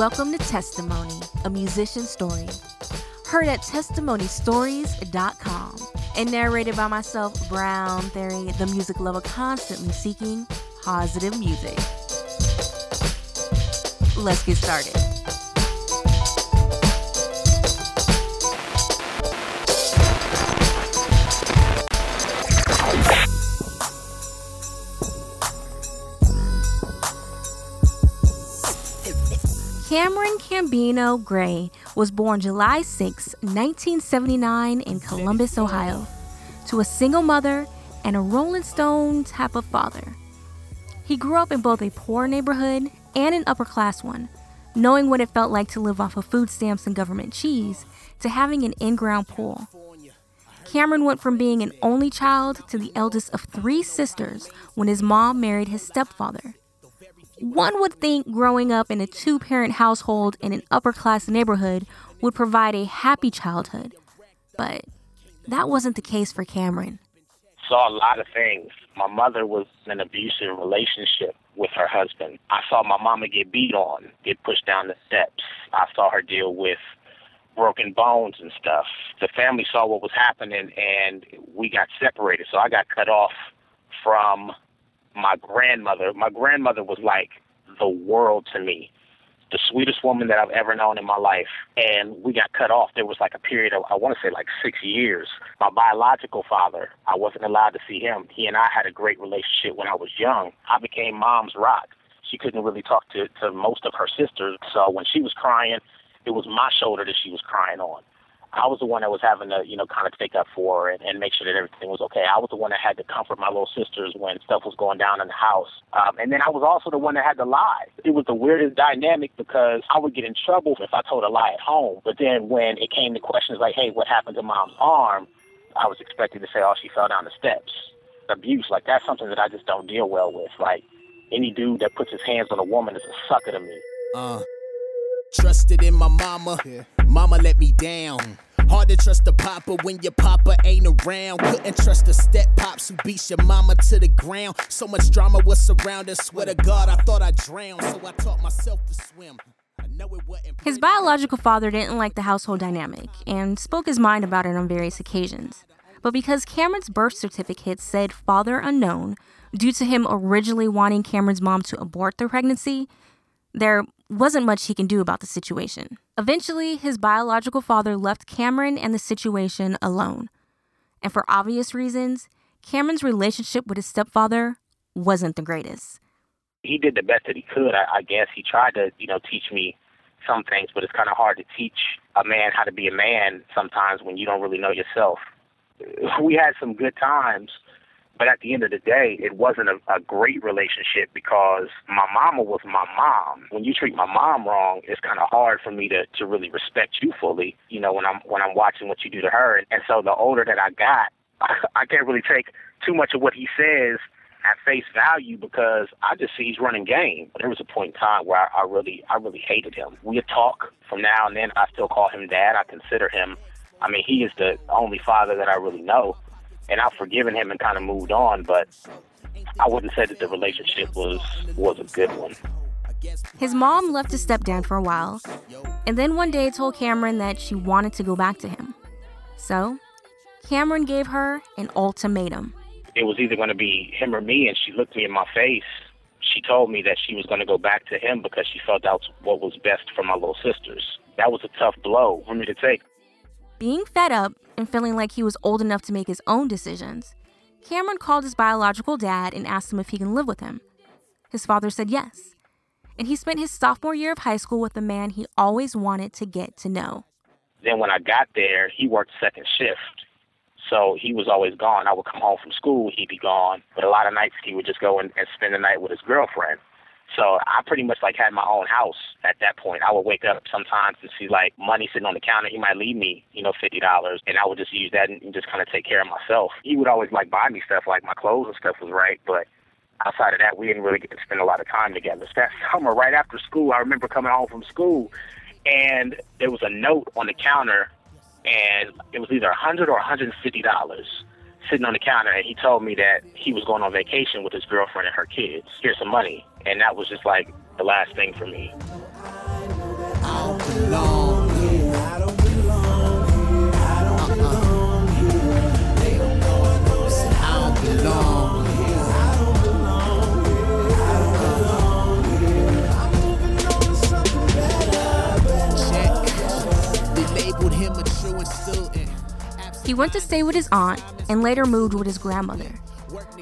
Welcome to Testimony, a musician story. Heard at testimonystories.com and narrated by myself, Brown Theory, the music lover constantly seeking positive music. Let's get started. Cameron KamBINO Gray was born July 6, 1979, in Columbus, Ohio, to a single mother and a Rolling Stone type of father. He grew up in both a poor neighborhood and an upper class one, knowing what it felt like to live off of food stamps and government cheese to having an in ground pool. Cameron went from being an only child to the eldest of three sisters when his mom married his stepfather. One would think growing up in a two parent household in an upper class neighborhood would provide a happy childhood, but that wasn't the case for Cameron. Saw a lot of things. My mother was in an abusive relationship with her husband. I saw my mama get beat on, get pushed down the steps. I saw her deal with broken bones and stuff. The family saw what was happening and we got separated. So I got cut off from my grandmother. My grandmother was like the world to me, the sweetest woman that I've ever known in my life. And we got cut off. There was like a period of, I want to say like six years. My biological father, I wasn't allowed to see him. He and I had a great relationship when I was young. I became mom's rock. She couldn't really talk to, to most of her sisters. So when she was crying, it was my shoulder that she was crying on. I was the one that was having to, you know, kind of take up for her and, and make sure that everything was okay. I was the one that had to comfort my little sisters when stuff was going down in the house. Um, and then I was also the one that had to lie. It was the weirdest dynamic because I would get in trouble if I told a lie at home. But then when it came to questions like, hey, what happened to mom's arm? I was expected to say, oh, she fell down the steps. Abuse, like that's something that I just don't deal well with. Like any dude that puts his hands on a woman is a sucker to me. Uh. Trusted in my mama, mama let me down. Hard to trust a papa when your papa ain't around. Couldn't trust the step pops who beats your mama to the ground. So much drama was surrounding. Swear to God, I thought I drowned, so I taught myself to swim. His biological father didn't like the household dynamic and spoke his mind about it on various occasions. But because Cameron's birth certificate said father unknown, due to him originally wanting Cameron's mom to abort the pregnancy, there wasn't much he can do about the situation. Eventually, his biological father left Cameron and the situation alone. And for obvious reasons, Cameron's relationship with his stepfather wasn't the greatest. He did the best that he could. I, I guess he tried to, you know, teach me some things, but it's kind of hard to teach a man how to be a man sometimes when you don't really know yourself. We had some good times, but at the end of the day, it wasn't a, a great relationship because my mama was my mom. When you treat my mom wrong, it's kind of hard for me to to really respect you fully. You know, when I'm when I'm watching what you do to her, and so the older that I got, I, can't really take too much of what he says at face value because I just see he's running game. But there was a point in time where I, I really, I really hated him. We'd talk from now and then. I still call him dad. I consider him. I mean, he is the only father that I really know and I've forgiven him and kind of moved on. But I wouldn't say that the relationship was was a good one. His mom left his stepdad for a while, and then one day told Cameron that she wanted to go back to him. So, Cameron gave her an ultimatum. It was either going to be him or me, and she looked me in my face. She told me that she was going to go back to him because she felt that's what was best for my little sisters. That was a tough blow for me to take. Being fed up and feeling like he was old enough to make his own decisions, Cameron called his biological dad and asked him if he can live with him. His father said yes, and he spent his sophomore year of high school with the man he always wanted to get to know. Then when I got there, he worked second shift. So he was always gone. I would come home from school, he'd be gone. But a lot of nights he would just go and, spend the night with his girlfriend. So I pretty much like had my own house at that point. I would wake up sometimes to see like money sitting on the counter. He might leave me, you know, fifty dollars, and I would just use that and just kind of take care of myself. He would always like buy me stuff, like my clothes and stuff was right, but outside of that, we didn't really get to spend a lot of time together. So that summer, right after school, I remember coming home from school, and there was a note on the counter, and it was either a hundred or a hundred and fifty dollars sitting on the counter and he told me that he was going on vacation with his girlfriend and her kids. Here's some money and that was just like the last thing for me. He went to stay with his aunt and later moved with his grandmother.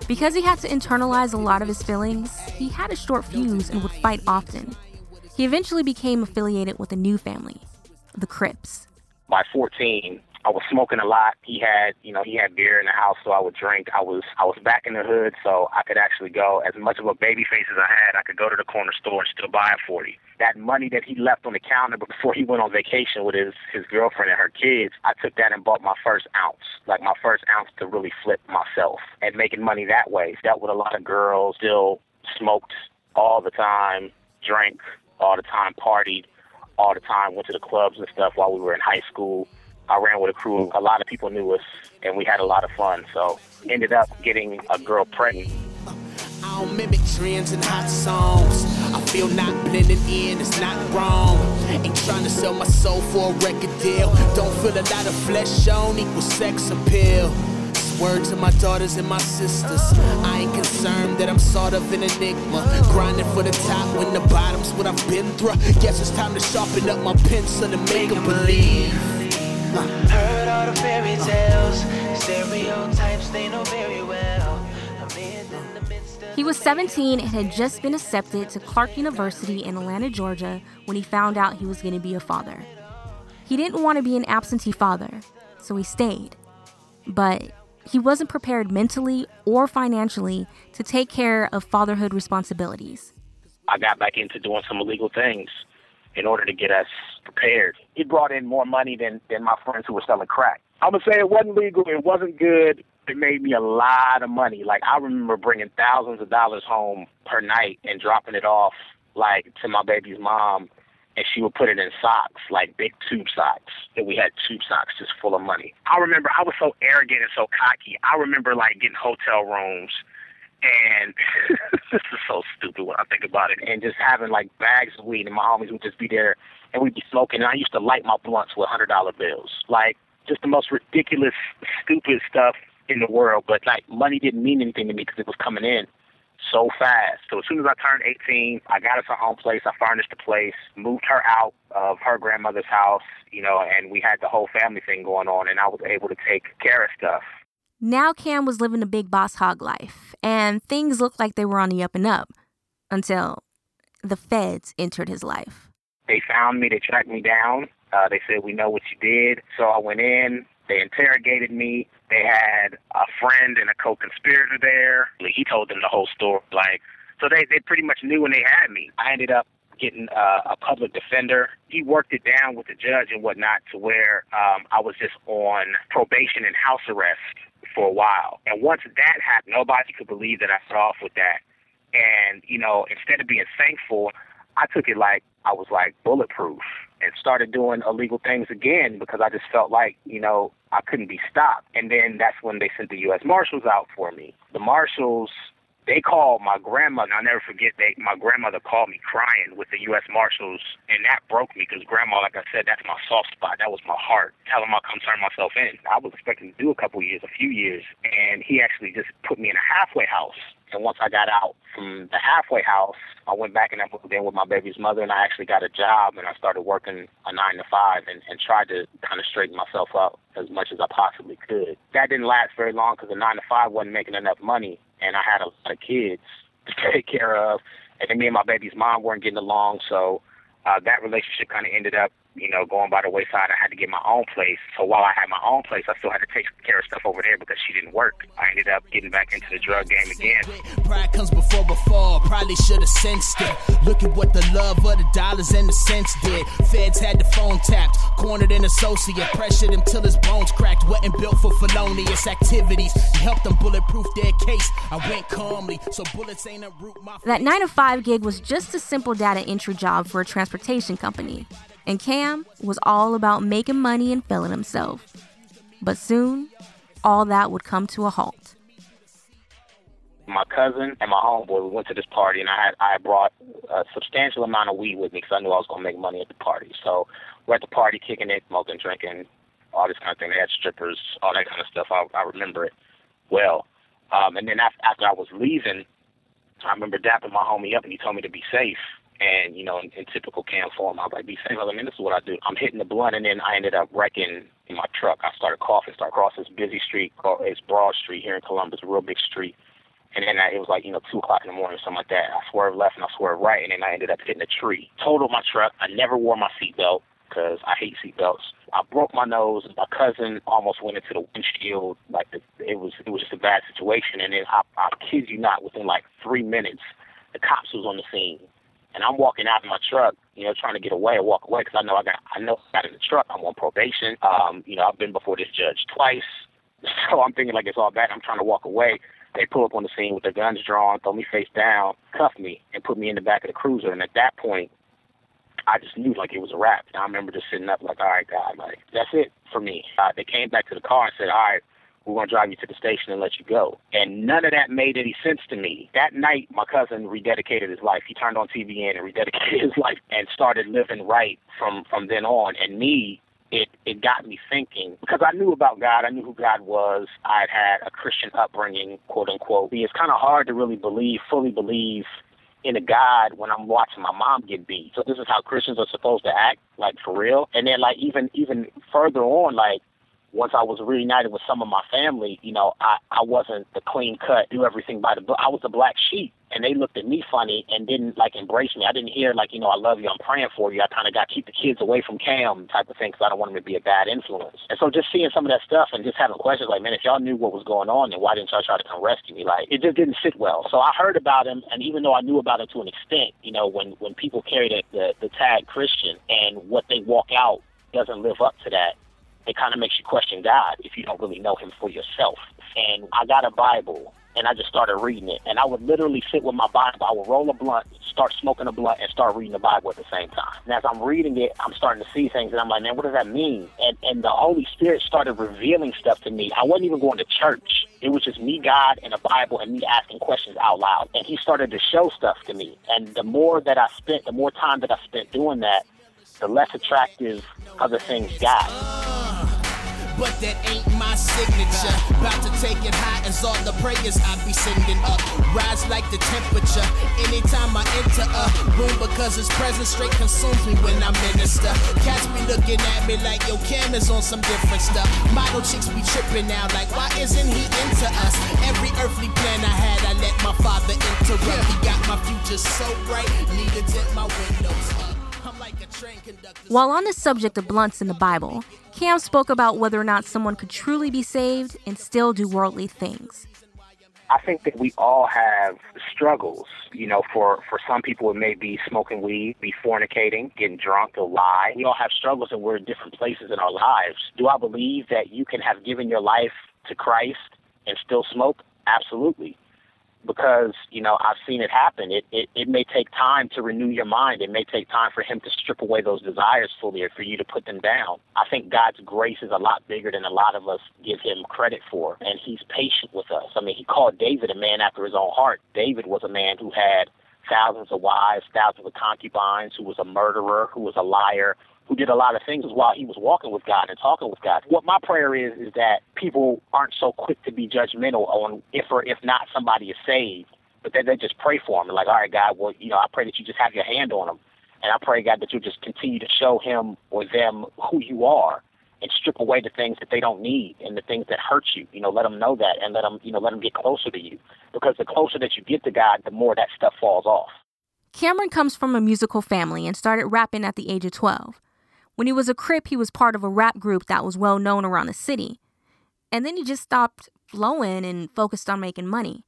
Because he had to internalize a lot of his feelings, he had a short fuse and would fight often. He eventually became affiliated with a new family, the Crips. By 14, I was smoking a lot. He had, you know, he had beer in the house, so I would drink. I was, I was back in the hood, so I could actually go. As much of a baby face as I had, I could go to the corner store and still buy a forty. That money that he left on the counter before he went on vacation with his his girlfriend and her kids, I took that and bought my first ounce, like my first ounce to really flip myself and making money that way. Dealt with a lot of girls, still smoked all the time, drank all the time, partied all the time, went to the clubs and stuff while we were in high school I ran with a crew. A lot of people knew us, and we had a lot of fun. So ended up getting a girl pregnant. I don't mimic trends and hot songs. I feel not blending in, it's not wrong. Ain't trying to sell my soul for a record deal. Don't feel a lot of flesh shown equals sex appeal. Word to my daughters and my sisters. I ain't concerned that I'm sort of an enigma. Grinding for the top when the bottom's what I've been through. Guess it's time to sharpen up my pencil and make them believe. Heard all the fairy tales, stereotypes they know very well. He was 17 and had just been accepted to Clark University in Atlanta, Georgia, when he found out he was going to be a father. He didn't want to be an absentee father, so he stayed. But he wasn't prepared mentally or financially to take care of fatherhood responsibilities. I got back into doing some illegal things in order to get us prepared. He brought in more money than, than my friends who were selling crack. I'm gonna say it wasn't legal, it wasn't good. It made me a lot of money. Like I remember bringing thousands of dollars home per night and dropping it off like to my baby's mom and she would put it in socks, like big tube socks. And we had tube socks just full of money. I remember I was so arrogant and so cocky. I remember like getting hotel rooms and this is so stupid when I think about it. And just having like bags of weed, and my homies would just be there, and we'd be smoking. And I used to light my blunts with hundred dollar bills, like just the most ridiculous, stupid stuff in the world. But like money didn't mean anything to me because it was coming in so fast. So as soon as I turned 18, I got us our own place. I furnished the place, moved her out of her grandmother's house, you know, and we had the whole family thing going on, and I was able to take care of stuff. Now Cam was living the big boss hog life, and things looked like they were on the up and up until the feds entered his life. They found me, they tracked me down. Uh, they said, We know what you did. So I went in, they interrogated me. They had a friend and a co conspirator there. He told them the whole story. Like, so they, they pretty much knew when they had me. I ended up getting uh, a public defender. He worked it down with the judge and whatnot to where um, I was just on probation and house arrest for a while. And once that happened, nobody could believe that I started off with that. And, you know, instead of being thankful, I took it like I was like bulletproof and started doing illegal things again because I just felt like, you know, I couldn't be stopped. And then that's when they sent the U.S. Marshals out for me. The Marshals they called my grandmother. I'll never forget. They my grandmother called me crying with the U.S. Marshals, and that broke me because grandma, like I said, that's my soft spot. That was my heart. Tell him I'll come turn myself in. I was expecting to do a couple years, a few years, and he actually just put me in a halfway house. And once I got out from the halfway house, I went back and I moved in with my baby's mother, and I actually got a job, and I started working a nine to five, and, and tried to kind of straighten myself up as much as I possibly could. That didn't last very long because the nine to five wasn't making enough money and I had a lot of kids to take care of, and then me and my baby's mom weren't getting along, so uh, that relationship kind of ended up you know, going by the wayside. I had to get my own place. So while I had my own place, I still had to take care of stuff over there because she didn't work. I ended up getting back into the drug game again. Pride comes before before. Probably should have sensed it. Look at what the love of the dollars and the cents did. Feds had the phone tapped, cornered an associate, pressured him till his bones cracked. Wasn't built for felonious activities. He helped them bulletproof their case. I went calmly, so bullets ain't a root. That nine to five gig was just a simple data entry job for a transportation company and Cam was all about making money and feeling himself. But soon, all that would come to a halt. My cousin and my homeboy, we went to this party, and I had I brought a substantial amount of weed with me because I knew I was going to make money at the party. So we're at the party, kicking it, smoking, drinking, all this kind of thing. They had strippers, all that kind of stuff. I, I remember it well. Um, and then after, after I was leaving, I remember dapping my homie up, and he told me to be safe. And, you know, in, in typical cam form, I was like, be safe. I mean, this is what I do. I'm hitting the blunt, and then I ended up wrecking in my truck. I started coughing, started crossing this busy street, uh, it's Broad Street here in Columbus, a real big street. And then I, it was like, you know, 2 o'clock in the morning or something like that. I swerved left and I swerved right, and then I ended up hitting a tree. Totaled my truck. I never wore my seatbelt because I hate seatbelts. I broke my nose. My cousin almost went into the windshield. Like the, it was, it was just a bad situation. And then I, I kid you not, within like three minutes, the cops was on the scene, and I'm walking out of my truck, you know, trying to get away or walk away because I know I got, I know I got in the truck. I'm on probation. Um, you know, I've been before this judge twice, so I'm thinking like it's all bad. I'm trying to walk away. They pull up on the scene with their guns drawn, throw me face down, cuff me, and put me in the back of the cruiser. And at that point, I just knew like it was a wrap. And I remember just sitting up like, all right, God, like that's it for me. Uh, they came back to the car and said, all right, we're going to drive you to the station and let you go. And none of that made any sense to me. That night, my cousin rededicated his life. He turned on TBN and rededicated his life and started living right from from then on. And me, it it got me thinking because I knew about God. I knew who God was. I had had a Christian upbringing, quote unquote. It's kind of hard to really believe, fully believe in a God when I'm watching my mom get beat. So this is how Christians are supposed to act, like for real. And then like even even further on, like once I was reunited with some of my family, you know, I, I wasn't the clean cut, do everything by the book. I was the black sheep. And they looked at me funny and didn't like embrace me. I didn't hear like, you know, I love you, I'm praying for you. I kind of got to keep the kids away from Cam type of thing because I don't want them to be a bad influence. And so just seeing some of that stuff and just having questions like, man, if y'all knew what was going on, then why didn't y'all try to come rescue me? Like, it just didn't sit well. So I heard about him, and even though I knew about it to an extent, you know, when when people carry the the, the tag Christian and what they walk out doesn't live up to that it kind of makes you question God if you don't really know Him for yourself. And I got a Bible and I just started reading it. And I would literally sit with my Bible. I would roll a blunt, start smoking a blunt, and start reading the Bible at the same time. And as I'm reading it, I'm starting to see things, and I'm like, man, what does that mean? And and the Holy Spirit started revealing stuff to me. I wasn't even going to church. It was just me, God, and a Bible, and me asking questions out loud. And He started to show stuff to me. And the more that I spent, the more time that I spent doing that, the less attractive other things got but that ain't my signature. About to take it high as all the prayers I be sending up. Rise like the temperature anytime I enter a room because his presence straight consumes me when I minister. Cats be looking at me like yo, Cam is on some different stuff. Model chicks be tripping now, like why isn't he into us? Every earthly plan I had, I let my father interrupt. He got my future so bright, need to tip my windows up. While on the subject of blunts in the Bible, Cam spoke about whether or not someone could truly be saved and still do worldly things. I think that we all have struggles. You know, for, for some people, it may be smoking weed, be fornicating, getting drunk, or lie. We all have struggles and we're in different places in our lives. Do I believe that you can have given your life to Christ and still smoke? Absolutely because you know I've seen it happen. It, it it may take time to renew your mind. It may take time for him to strip away those desires fully, or for you to put them down. I think God's grace is a lot bigger than a lot of us give him credit for, and He's patient with us. I mean, He called David a man after His own heart. David was a man who had thousands of wives, thousands of concubines, who was a murderer, who was a liar, who did a lot of things while he was walking with God and talking with God. What my prayer is is that people aren't so quick to be judgmental on if or if not somebody is saved, but that they just pray for them. Like, all right, God, well, you know, I pray that you just have your hand on them, and I pray, God, that you just continue to show him or them who you are. And strip away the things that they don't need and the things that hurt you. You know, let them know that and let them, you know, let them get closer to you. Because the closer that you get to God, the more that stuff falls off. Cameron comes from a musical family and started rapping at the age of 12. When he was a Crip, he was part of a rap group that was well known around the city. And then he just stopped flowing and focused on making money.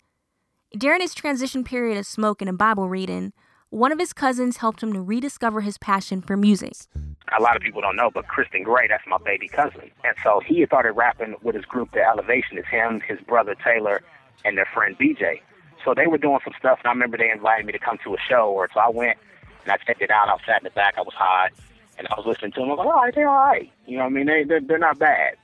During his transition period of smoking and Bible reading, one of his cousins helped him to rediscover his passion for music. A lot of people don't know, but Christon Gray, that's my baby cousin. And so he started rapping with his group, The Elevation. It's him, his brother Taylor, and their friend BJ. So they were doing some stuff, and I remember they invited me to come to a show, or so I went and I checked it out. I was sat in the back, I was high, and I was listening to them. I was like, all right, they're all right. You know what I mean? They, they're, they're not bad.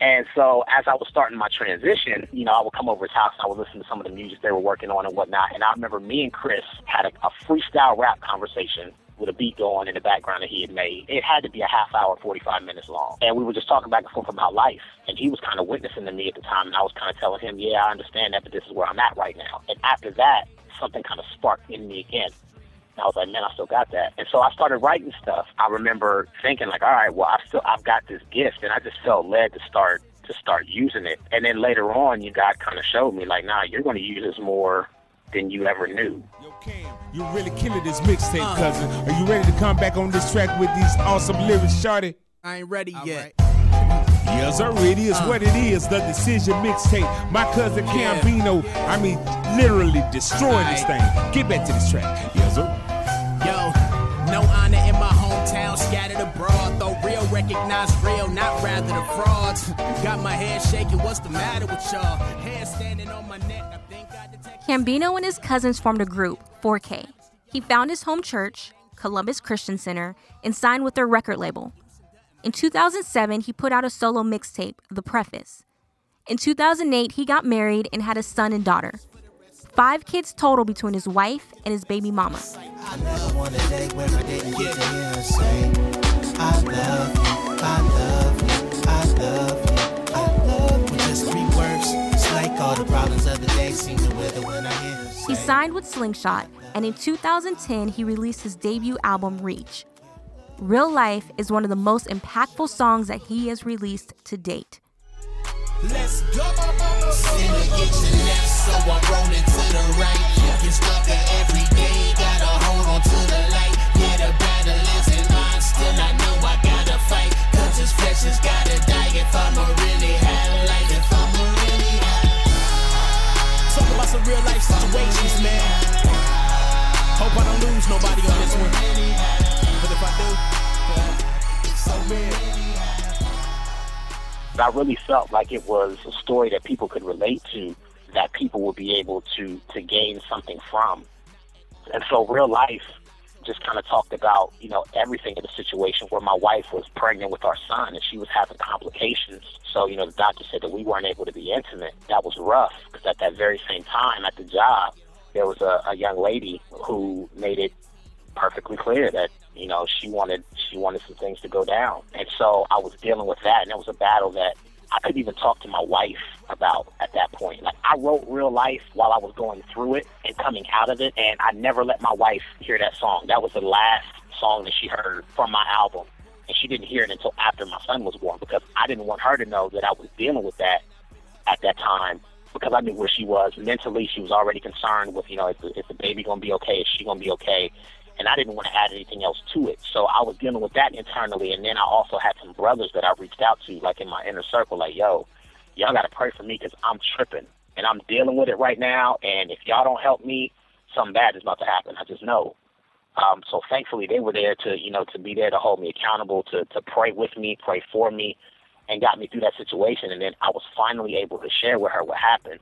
And so as I was starting my transition, you know, I would come over to his house and I would listen to some of the music they were working on and whatnot. And I remember me and Chris had a, a freestyle rap conversation with a beat going in the background that he had made. It had to be a half hour, 45 minutes long. And we were just talking back and forth about life. And he was kind of witnessing to me at the time. And I was kind of telling him, yeah, I understand that, but this is where I'm at right now. And after that, something kind of sparked in me again I was like, man, I still got that. And so I started writing stuff. I remember thinking like, all right, well, I still I've got this gift, and I just felt led to start to start using it. And then later on, you God kind of showed me like, nah, you're going to use this more than you ever knew. Yo, Cam, you really killing this mixtape, uh, cousin. Are you ready to come back on this track with these awesome lyrics, Shorty? I ain't ready All yet. Right. Yes, already is uh, what it is. The decision mixtape. My cousin yeah. KamBINO, I mean, literally destroying right. this thing. Get back to this track. Yes, sir. No honor in my hometown, scattered abroad. Though real recognize real, not rather the frauds. Got my head shaking. What's the matter with y'all? Hair standing on my neck. I think I detect. KamBINO and his cousins formed a group, 4K. He found his home church, Columbus Christian Center, and signed with their record label. In 2007, he put out a solo mixtape, The Preface. In 2008, he got married and had a son and daughter. Five kids total between his wife and his baby mama. He signed with Slingshot, and in 2010, he released his debut album, Reach. Real Life is one of the most impactful songs that he has released to date. Let's go. get left, so I'm rolling to the right. Get stuck every day, gotta hold on to the light. Yeah, the battle is in mine, still I know I gotta fight. Cause this flesh has gotta die if I'ma I really felt like it was a story that people could relate to, that people would be able to to gain something from. And so real life just kind of talked about, you know, everything in the situation where my wife was pregnant with our son and she was having complications. So, you know, the doctor said that we weren't able to be intimate. That was rough because at that very same time at the job, there was a, a young lady who made it perfectly clear that you know she wanted she wanted some things to go down, and so I was dealing with that, and it was a battle that I couldn't even talk to my wife about at that point. Like I wrote real life while I was going through it and coming out of it, and I never let my wife hear that song. That was the last song that she heard from my album, and she didn't hear it until after my son was born because I didn't want her to know that I was dealing with that at that time because I knew where she was mentally. She was already concerned with, you know, is the, is the baby going to be okay? Is she going to be okay? And I didn't want to add anything else to it. So I was dealing with that internally, and then I also had some brothers that I reached out to, like in my inner circle, like, yo, y'all got to pray for me because I'm tripping and I'm dealing with it right now. And if y'all don't help me, something bad is about to happen. I just know. Um, so thankfully, they were there to, you know, to be there to hold me accountable, to to pray with me, pray for me, and got me through that situation. And then I was finally able to share with her what happened,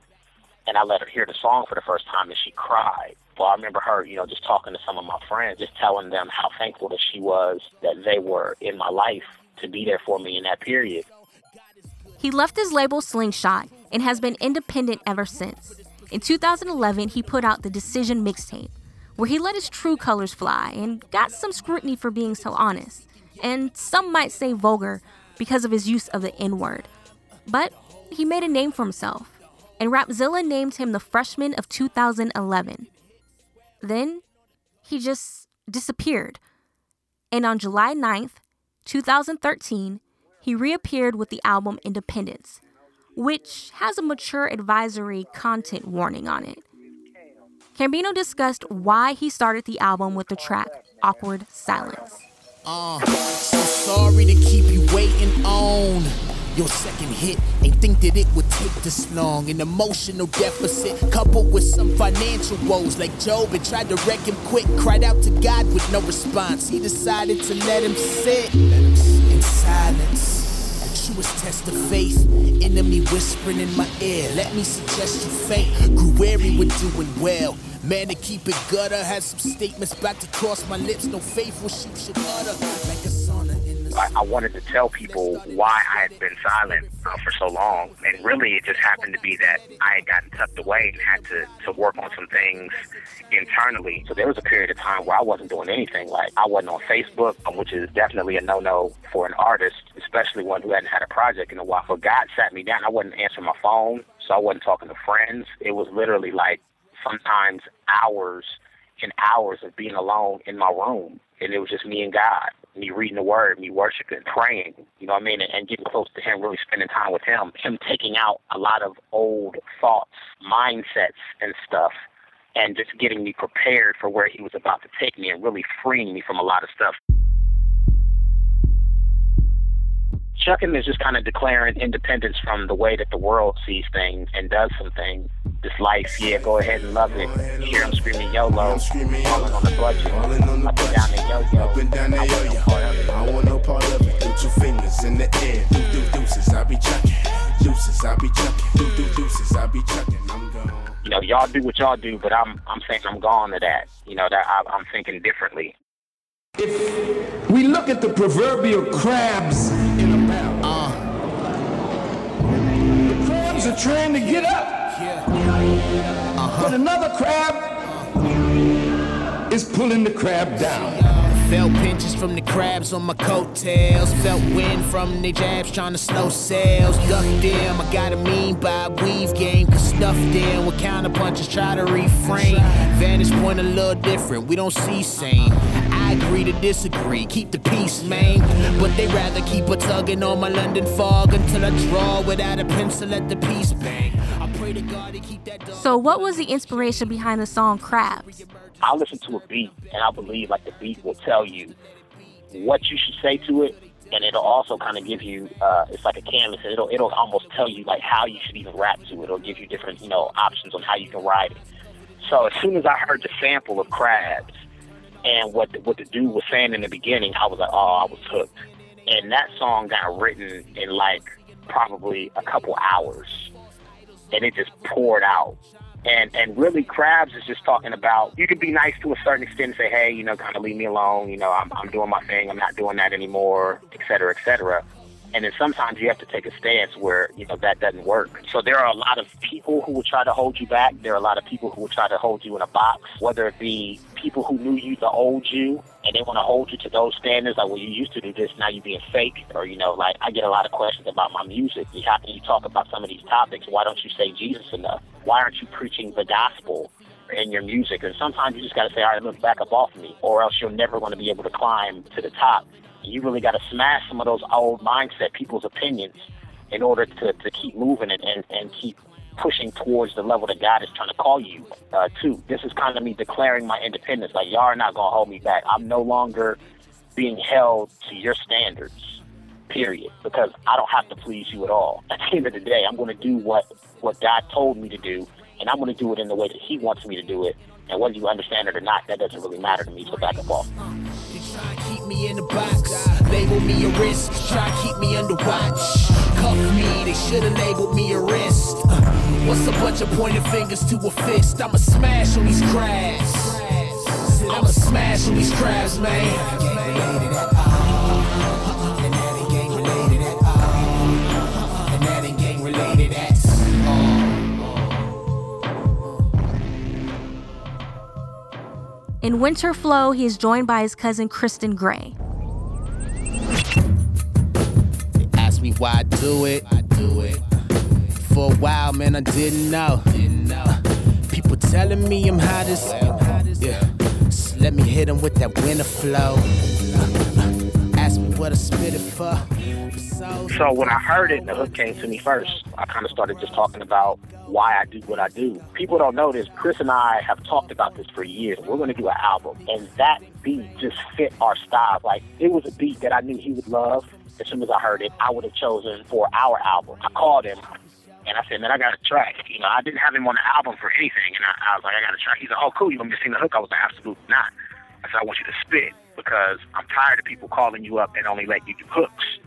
and I let her hear the song for the first time, and she cried well, I remember her, you know, just talking to some of my friends, just telling them how thankful that she was that they were in my life to be there for me in that period. He left his label Slingshot and has been independent ever since. In 2011, he put out the Decision mixtape, where he let his true colors fly and got some scrutiny for being so honest, and some might say vulgar because of his use of the N word. But he made a name for himself, and Rapzilla named him the freshman of 2011. Then he just disappeared. And on July 9th, 2013, he reappeared with the album Independence, which has a mature advisory content warning on it. KamBINO discussed why he started the album with the track Awkward Silence. Uh, so sorry to keep you waiting on your second hit. Ain't think that it would take this long. An emotional deficit coupled with some financial woes like Job and tried to wreck him quick. Cried out to God with no response. He decided to let him sit in silence. Truest test of faith. Enemy whispering in my ear. Let me suggest you faint. Grew weary with doing well. Man, to keep it gutter, had some statements about to cross my lips. No faithful sheep should utter like a I, I wanted to tell people why I had been silent uh, for so long. And really, it just happened to be that I had gotten tucked away and had to, to work on some things internally. So there was a period of time where I wasn't doing anything. Like, I wasn't on Facebook, um, which is definitely a no no for an artist, especially one who hadn't had a project in a while. So God sat me down. I wasn't answering my phone, so I wasn't talking to friends. It was literally like sometimes hours and hours of being alone in my room, and it was just me and God, me reading the Word, me worshiping, praying. You know what I mean, and, and getting close to Him, really spending time with Him. Him taking out a lot of old thoughts, mindsets, and stuff and just getting me prepared for where he was about to take me and really freeing me from a lot of stuff. Shucking is just kind of declaring independence from the way that the world sees things and does some things. This life, yeah, go ahead and love it. You hear them screaming YOLO, falling on the budget, up and down the yo-yo. Up and down the yo-yo. I want no part of it. Do two fingers in the air. Do do deuces, I be chucking. Deuces, I be chucking. Do do deuces, I be chucking. I'm gone. You know, y'all do what y'all do, but I'm I'm saying I'm gone to that. You know, that I, I'm thinking differently. If we look at the proverbial crabs in a barrel, uh. the crabs are trying to get up. Uh-huh. But another crab is pulling the crab down. Felt pinches from the crabs on my coattails. Felt wind from the jabs trying to slow sales. Duck them, I got a mean by weave game. Cause stuff them with counter punches, try to reframe. Vantage point a little different, we don't see same. I agree to disagree, keep the peace, man. But they rather keep a tugging on my London fog until I draw without a pencil at the peace bang. So, what was the inspiration behind the song Crabs? I listen to a beat, and I believe like the beat will tell you what you should say to it, and it'll also kind of give you uh, it's like a canvas, and it'll it'll almost tell you like how you should even rap to it. It'll give you different you know options on how you can write it. So as soon as I heard the sample of Crabs and what the, what the dude was saying in the beginning, I was like, oh, I was hooked. And that song got written in like probably a couple hours, and it just poured out. And and really crabs is just talking about you could be nice to a certain extent and say hey you know kind of leave me alone. You know i'm, I'm doing my thing. I'm not doing that anymore et cetera et cetera and then sometimes you have to take a stance where you know that doesn't work. So there are a lot of people who will try to hold you back. There are a lot of people who will try to hold you in a box whether it be people who knew you the old you and they want to hold you to those standards like well you used to do this now you're being fake or you know like i get a lot of questions about my music. How can you talk about some of these topics? Why don't you say jesus enough? Why aren't you preaching the gospel in your music? And sometimes you just got to say all right look back up off me or else you're never going to be able to climb to the top you really got to smash some of those old mindset people's opinions in order to, to keep moving and, and, and keep pushing towards the level that God is trying to call you uh, to. This is kind of me declaring my independence. Like, y'all are not going to hold me back. I'm no longer being held to your standards, period, because I don't have to please you at all. At the end of the day, I'm going to do what, what God told me to do, and I'm going to do it in the way that He wants me to do it. And whether you understand it or not, that doesn't really matter to me. So back up off. Keep me in the box, label me a risk, try to keep me under watch. Cuff me, they should've labeled me a wrist. Uh, what's a bunch of pointed fingers to a fist? I'ma smash on these crabs. I'ma smash on these crabs, man. In Winter Flow, he is joined by his cousin Christon Gray. ask me why I do it. I do it. For a while, man, I didn't know. People telling me I'm hot as yeah. So let me hit him with that winter flow. Ask me what I spit it for. So when I heard it, the hook came to me first. I kind of started just talking about why I do what I do. People don't know this. Chris and I have talked about this for years. We're going to do an album, and that beat just fit our style. Like it was a beat that I knew he would love. As soon as I heard it, I would have chosen for our album. I called him and I said, man, I got a track. You know, I didn't have him on the album for anything. And I, I was like, I got a track. He's like, oh, cool. You want me to sing the hook? I was like, absolutely not. I said, I want you to spit because I'm tired of people calling you up and only letting you do hooks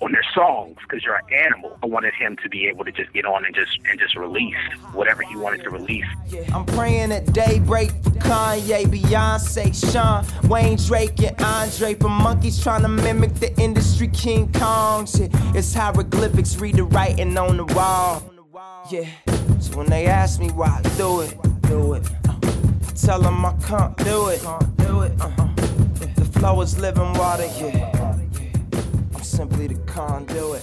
on their songs because you're an animal. I wanted him to be able to just get on and just and just release whatever he wanted to release. I'm praying at daybreak for Kanye, Beyonce, Sean, Wayne Drake, and Andre. But monkeys trying to mimic the industry King Kong shit. It's hieroglyphics, read the writing on the wall. Yeah. So when they ask me why I do it, do it. Uh, I tell them I can't do it. Can't do it. Uh, the flow is living water, yeah simply the conduit.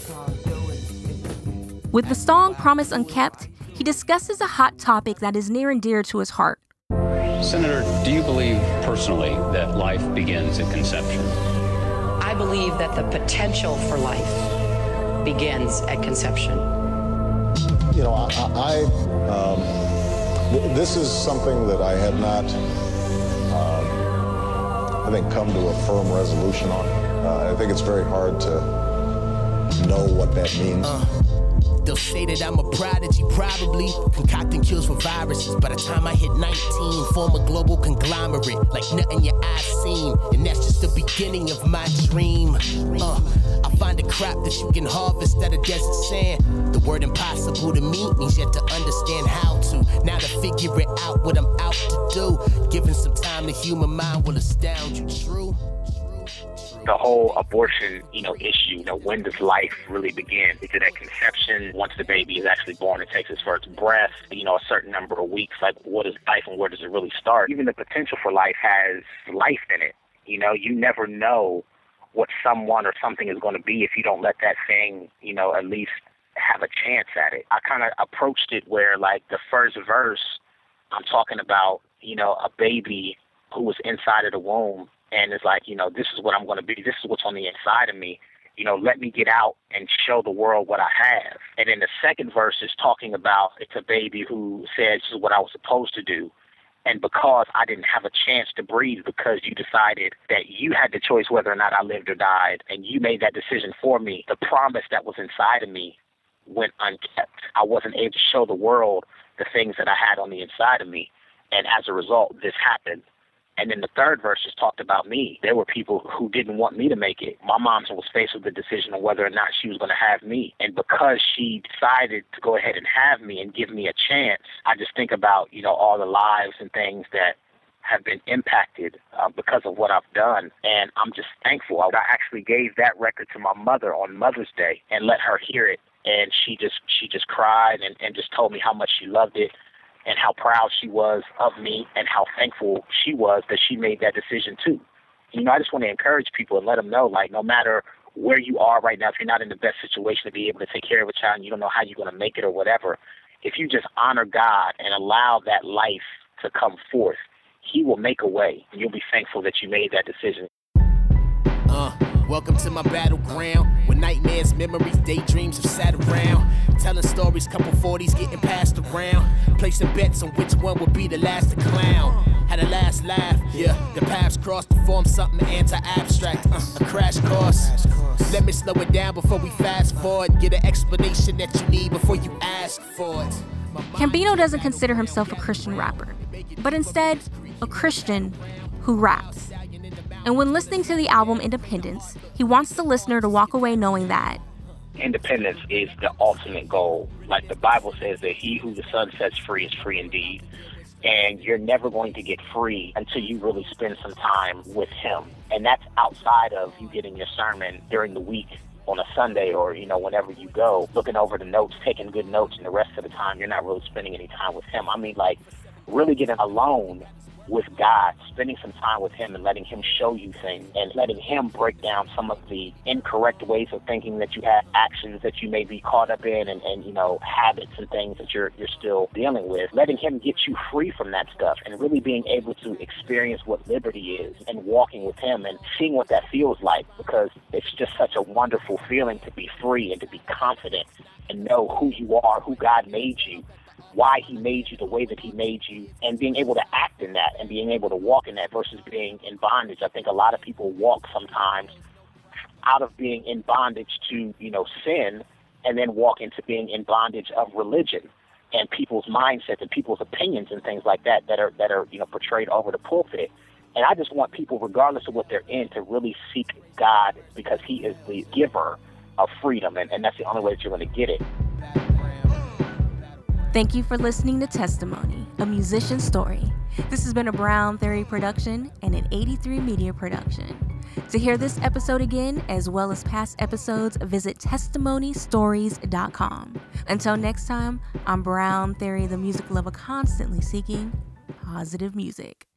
With the song Promise Unkept, he discusses a hot topic that is near and dear to his heart Senator, do you believe personally that life begins at conception? I believe that the potential for life begins at conception. You know, I, I um, this is something that I have not, um, I think, come to a firm resolution on. Uh, I think it's very hard to know what that means. Uh. They'll say that I'm a prodigy, probably concocting cures for viruses. By the time I hit 19, form a global conglomerate like nothing your eyes seen, and that's just the beginning of my dream. Uh, I'll find a crop that you can harvest out of desert sand. The word impossible to me means yet to understand how to. Now to figure it out, what I'm out to do. Given some time, the human mind will astound you. True the whole abortion, you know, issue. You know, when does life really begin? Is it at conception? Once the baby is actually born and takes its first breath, you know, a certain number of weeks. Like, what is life and where does it really start? Even the potential for life has life in it. You know, you never know what someone or something is going to be if you don't let that thing, you know, at least have a chance at it. I kind of approached it where, like, the first verse, I'm talking about, you know, a baby who was inside of the womb and it's like, you know, this is what I'm going to be. This is what's on the inside of me. You know, let me get out and show the world what I have. And then the second verse is talking about it's a baby who says this is what I was supposed to do. And because I didn't have a chance to breathe because you decided that you had the choice whether or not I lived or died, and you made that decision for me, the promise that was inside of me went unkept. I wasn't able to show the world the things that I had on the inside of me. And as a result, this happened. And then the third verse just talked about me. There were people who didn't want me to make it. My mom was faced with the decision of whether or not she was going to have me. And because she decided to go ahead and have me and give me a chance, I just think about, you know, all the lives and things that have been impacted uh, because of what I've done. And I'm just thankful. I actually gave that record to my mother on Mother's Day and let her hear it. And she just she just cried and, and just told me how much she loved it and how proud she was of me and how thankful she was that she made that decision too. You know, I just want to encourage people and let them know, like, no matter where you are right now, if you're not in the best situation to be able to take care of a child and you don't know how you're going to make it or whatever, if you just honor God and allow that life to come forth, He will make a way. And you'll be thankful that you made that decision. Uh. Welcome to my battleground, where nightmares, memories, daydreams have sat around. Telling stories, couple 40s getting passed around. Placing bets on which one will be the last to clown. Had a last laugh, yeah. The paths crossed to form something anti abstract. Uh, a crash course. Let me slow it down before we fast forward. Get an explanation that you need before you ask for it. KamBINO doesn't consider himself a Christian rapper, but instead, a Christian who raps. And when listening to the album Independence, he wants the listener to walk away knowing that independence is the ultimate goal. Like the Bible says that he who the Son sets free is free indeed. And you're never going to get free until you really spend some time with him. And that's outside of you getting your sermon during the week on a Sunday or, you know, whenever you go, looking over the notes, taking good notes, and the rest of the time you're not really spending any time with him. I mean, like, really getting alone with God, spending some time with Him and letting Him show you things and letting Him break down some of the incorrect ways of thinking that you have, actions that you may be caught up in, and, and you know, habits and things that you're, you're still dealing with. Letting Him get you free from that stuff and really being able to experience what liberty is and walking with Him and seeing what that feels like because it's just such a wonderful feeling to be free and to be confident and know who you are, who God made you, why he made you the way that he made you and being able to act in that and being able to walk in that versus being in bondage. I think a lot of people walk sometimes out of being in bondage to, you know, sin and then walk into being in bondage of religion and people's mindsets and people's opinions and things like that that are that are, you know, portrayed over the pulpit. And I just want people, regardless of what they're in, to really seek God because He is the giver of freedom, and, and that's the only way that you're going to get it. Thank you for listening to Testimony, a musician's story. This has been a Brown Theory production and an 83 Media production. To hear this episode again, as well as past episodes, visit testimonystories.com. Until next time, I'm Brown Theory, the music lover constantly seeking positive music.